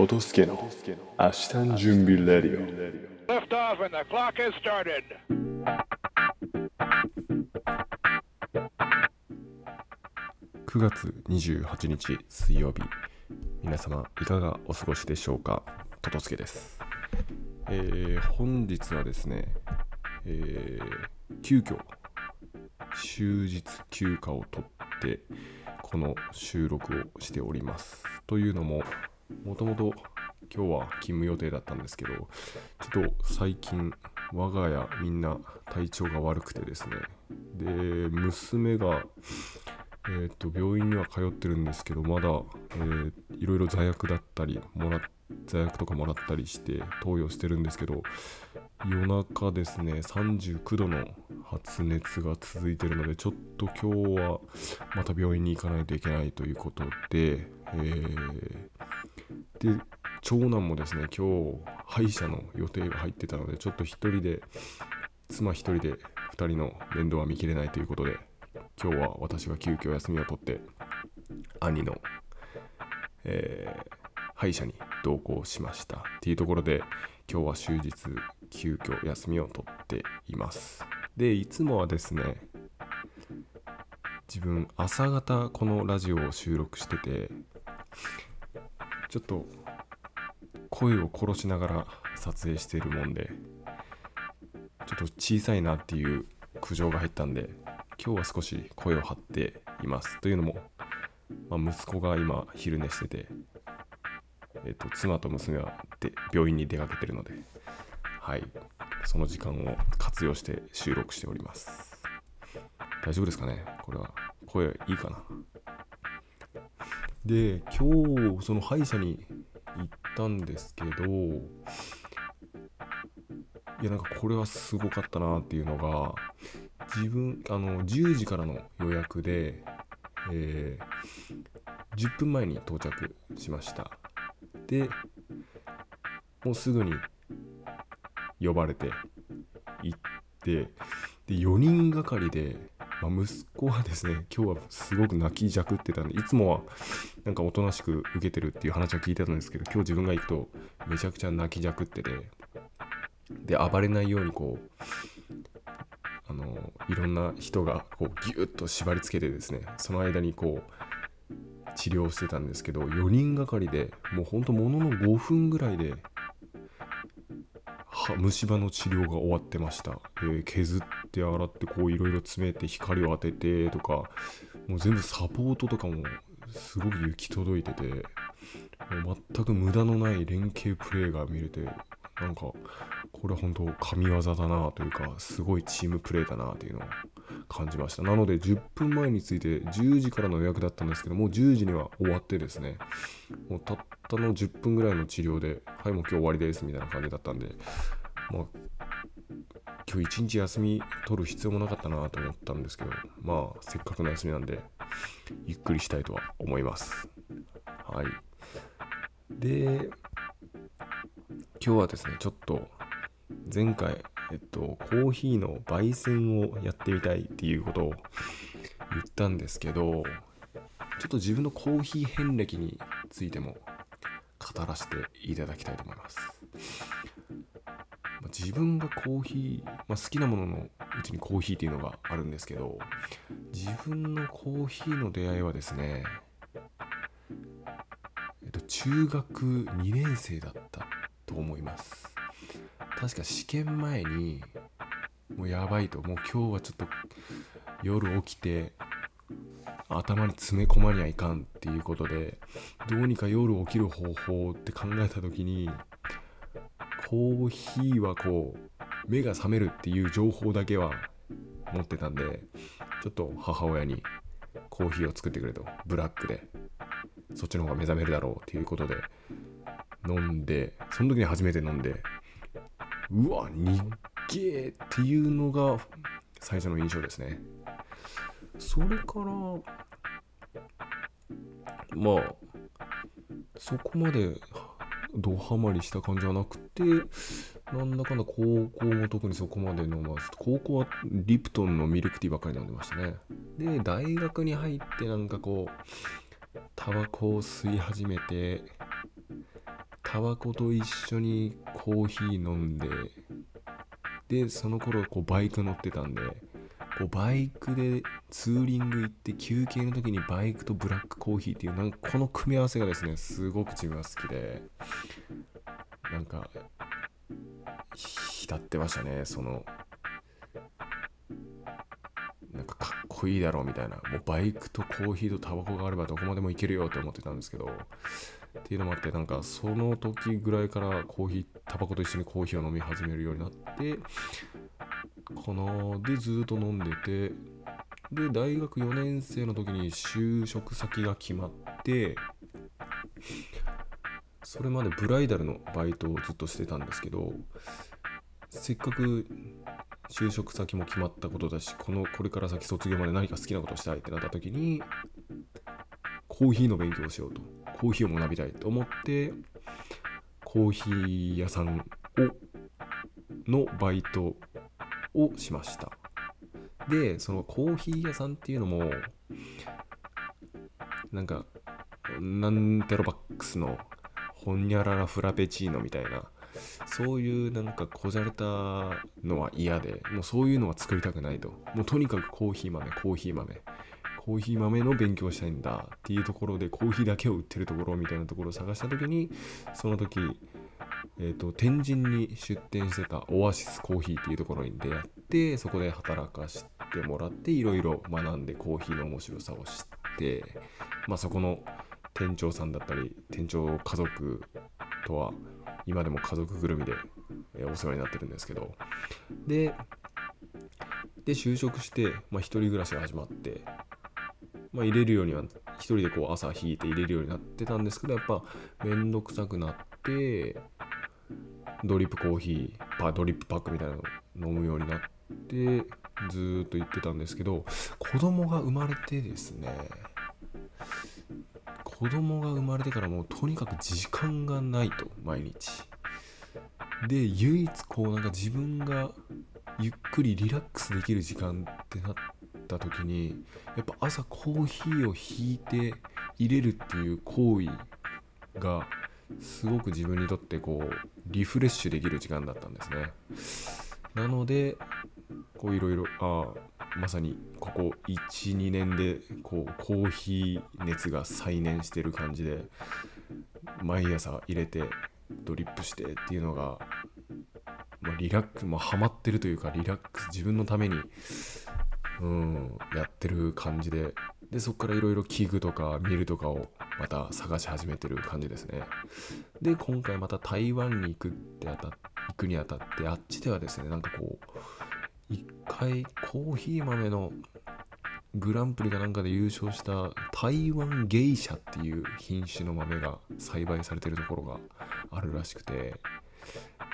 トトスケの明日の準備レディオ。Lift off and the clock has started. 9月28日水曜日。皆様いかがお過ごしでしょうか？ととつけです、えー本日はですね、えー急遽終日休暇を取ってこの収録をしております。というのももともと今日は勤務予定だったんですけどちょっと最近我が家みんな体調が悪くてですね。で娘がえー、と病院には通ってるんですけどまだ、えーいろいろ座薬だったりもら座薬とかもらったりして投与してるんですけど夜中ですね39度の発熱が続いてるのでちょっと今日はまた病院に行かないといけないということで、えーで長男もですね今日歯医者の予定が入ってたのでちょっと一人で妻一人で2人の面倒は見きれないということで今日は私が急遽休みを取って兄の、えー歯医者に同行しました。っていうところで今日は終日急遽休みを取っています。でいつもはですね自分朝方このラジオを収録しててちょっと声を殺しながら撮影しているもんでちょっと小さいなっていう苦情が入ったんで今日は少し声を張っています。というのも、まあ、息子が今昼寝してて、えっと妻と娘はで病院に出かけてるのではい。その時間を活用して収録しております。大丈夫ですかね？これは。声いいかな？で今日その歯医者に行ったんですけどいやなんかこれはすごかったなっていうのが自分あの10時からの予約で、えー10分前に到着しました。でもうすぐに呼ばれて行ってで4人がかりで、まあ、息子はですね今日はすごく泣きじゃくってたんでいつもはなんかおとなしく受けてるっていう話は聞いてたんですけど今日自分が行くとめちゃくちゃ泣きじゃくっててで暴れないようにこうあのいろんな人がこうギュッと縛り付けてですねその間にこう治療してたんですけど4人がかりでもうほんとものの5分ぐらいでは虫歯の治療が終わってました、えー削って洗ってこういろいろ詰めて光を当ててとかもう全部サポートとかもすごく行き届いててもう全く無駄のない連携プレーが見れてなんかこれは本当神業だなというかすごいチームプレーだなというのを感じました。なので10分前について10時からの予約だったんですけどもう10時には終わってですねもうたったの10分ぐらいの治療ではいもう今日終わりですみたいな感じだったんでまあ今日一日休み取る必要もなかったなと思ったんですけどまあせっかくの休みなんでゆっくりしたいとは思います。はい。で今日はですねちょっと前回えっとコーヒーの焙煎をやってみたいっていうことを言ったんですけどちょっと自分のコーヒー遍歴についても語らせていただきたいと思います。自分がコーヒー、まあ、好きなもののうちにコーヒーっていうのがあるんですけど自分のコーヒーの出会いはですねえっと中学2年生だったと思います。確か試験前にもうやばいと。もう今日はちょっと夜起きて頭に詰め込まにはいかんっていうことでどうにか夜起きる方法って考えた時にコーヒーはこう目が覚めるっていう情報だけは持ってたんでちょっと母親にコーヒーを作ってくれと。ブラックで。そっちの方が目覚めるだろうっていうことで飲んでその時に初めて飲んでうわにっげーっていうのが最初の印象ですね。それからまあそこまでドハマりした感じはなくてなんだかんだ高校も特にそこまで飲まず高校はリプトンのミルクティーばっかり飲んでましたね。で大学に入ってなんかこうタバコを吸い始めてタバコと一緒にコーヒー飲んででその頃こうバイク乗ってたんでこうバイクでツーリング行って休憩の時にバイクとブラックコーヒーっていうなんかこの組み合わせがですねすごく自分は好きでなんか浸ってましたねそのなんかかっこいいだろうみたいなもうバイクとコーヒーとタバコがあればどこまでも行けるよって思ってたんですけどっていうのもあってなんかその時ぐらいからコーヒータバコと一緒にコーヒーを飲み始めるようになってかな。でずっと飲んでて。で大学4年生の時に就職先が決まって。それまでブライダルのバイトをずっとしてたんですけど。せっかく就職先も決まったことだしこのこれから先卒業まで何か好きなことしたいってなった時にコーヒーの勉強をしようと。コーヒーを学びたいと思ってコーヒー屋さんをのバイトをしました。でそのコーヒー屋さんっていうのもなんかなんてろバックスのほんにゃららフラペチーノみたいなそういうなんかこじゃれたのは嫌でもうそういうのは作りたくないと。もうとにかくコーヒー豆コーヒー豆コーヒー豆の勉強したいんだっていうところでコーヒーだけを売ってるところみたいなところを探した時にその時、えー、と天神に出店してたオアシスコーヒーっていうところに出会ってそこで働かしてもらっていろいろ学んでコーヒーの面白さを知って、まあ、そこの店長さんだったり店長家族とは今でも家族ぐるみでお世話になってるんですけど。でで就職して、まあ、一人暮らしが始まって、まあ、入れるようには一人でこう朝引いて入れるようになってたんですけどやっぱめんどくさくなってドリップコーヒーパドリップパックみたいなの飲むようになってずっと言ってたんですけど子供が生まれてですね子供が生まれてからもうとにかく時間がないと毎日。で唯一こうなんか自分がゆっくりリラックスできる時間ってなった時にやっぱ朝コーヒーをひいて入れるっていう行為がすごく自分にとってこうリフレッシュできる時間だったんですね。なのでこういろいろああまさにここ12年でこうコーヒー熱が再燃してる感じで毎朝入れてドリップしてっていうのが、まあ、リラックス、まあ、ハマってるというかリラックス自分のために、うん、やってる感じででそこからいろいろ器具とかミルとかをまた探し始めてる感じですね。で今回また台湾に行くってあた行くにあたってあっちではですねなんかこう一回コーヒー豆のグランプリかなんかで優勝した台湾ゲイシャっていう品種の豆が栽培されてるところがあるらしくて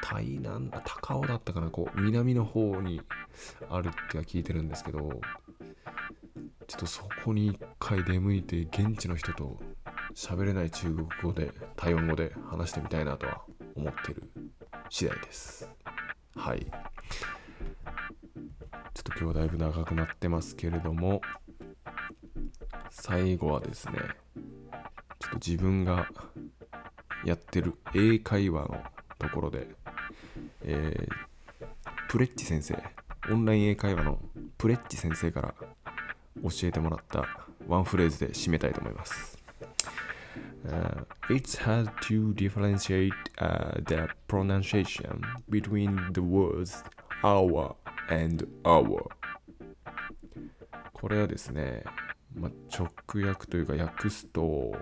台南高尾だったかなこう南の方にあるっては聞いてるんですけどちょっとそこに一回出向いて現地の人と喋れない中国語で台湾語で話してみたいなとは思ってる次第です。はい。ちょっと今日はだいぶ長くなってますけれども最後はですねちょっと自分がやってる英会話のところで、えープレッチ先生オンライン英会話のプレッチ先生から教えてもらったワンフレーズで締めたいと思います。Uh, it's hard to differentiate uh, the pronunciation between the words hour and hour. これはですね、まあ、直訳というか訳すと、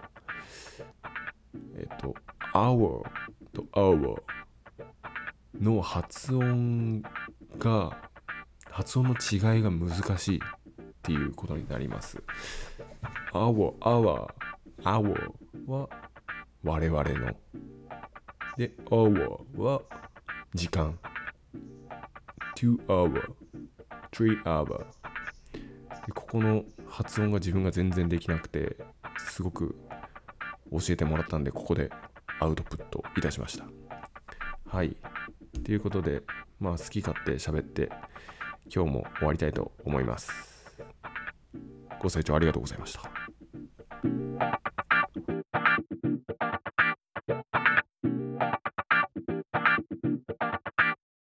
えっと、hour と hour の発音が、発音の違いが難しいっていうことになります。hour, hour, hour は我々の。で、hour は時間。two hour, 3 hour でここの発音が自分が全然できなくてすごく教えてもらったんでここでアウトプットいたしましたはいということでまあ好き勝手喋って今日も終わりたいと思いますご清聴ありがとうございました。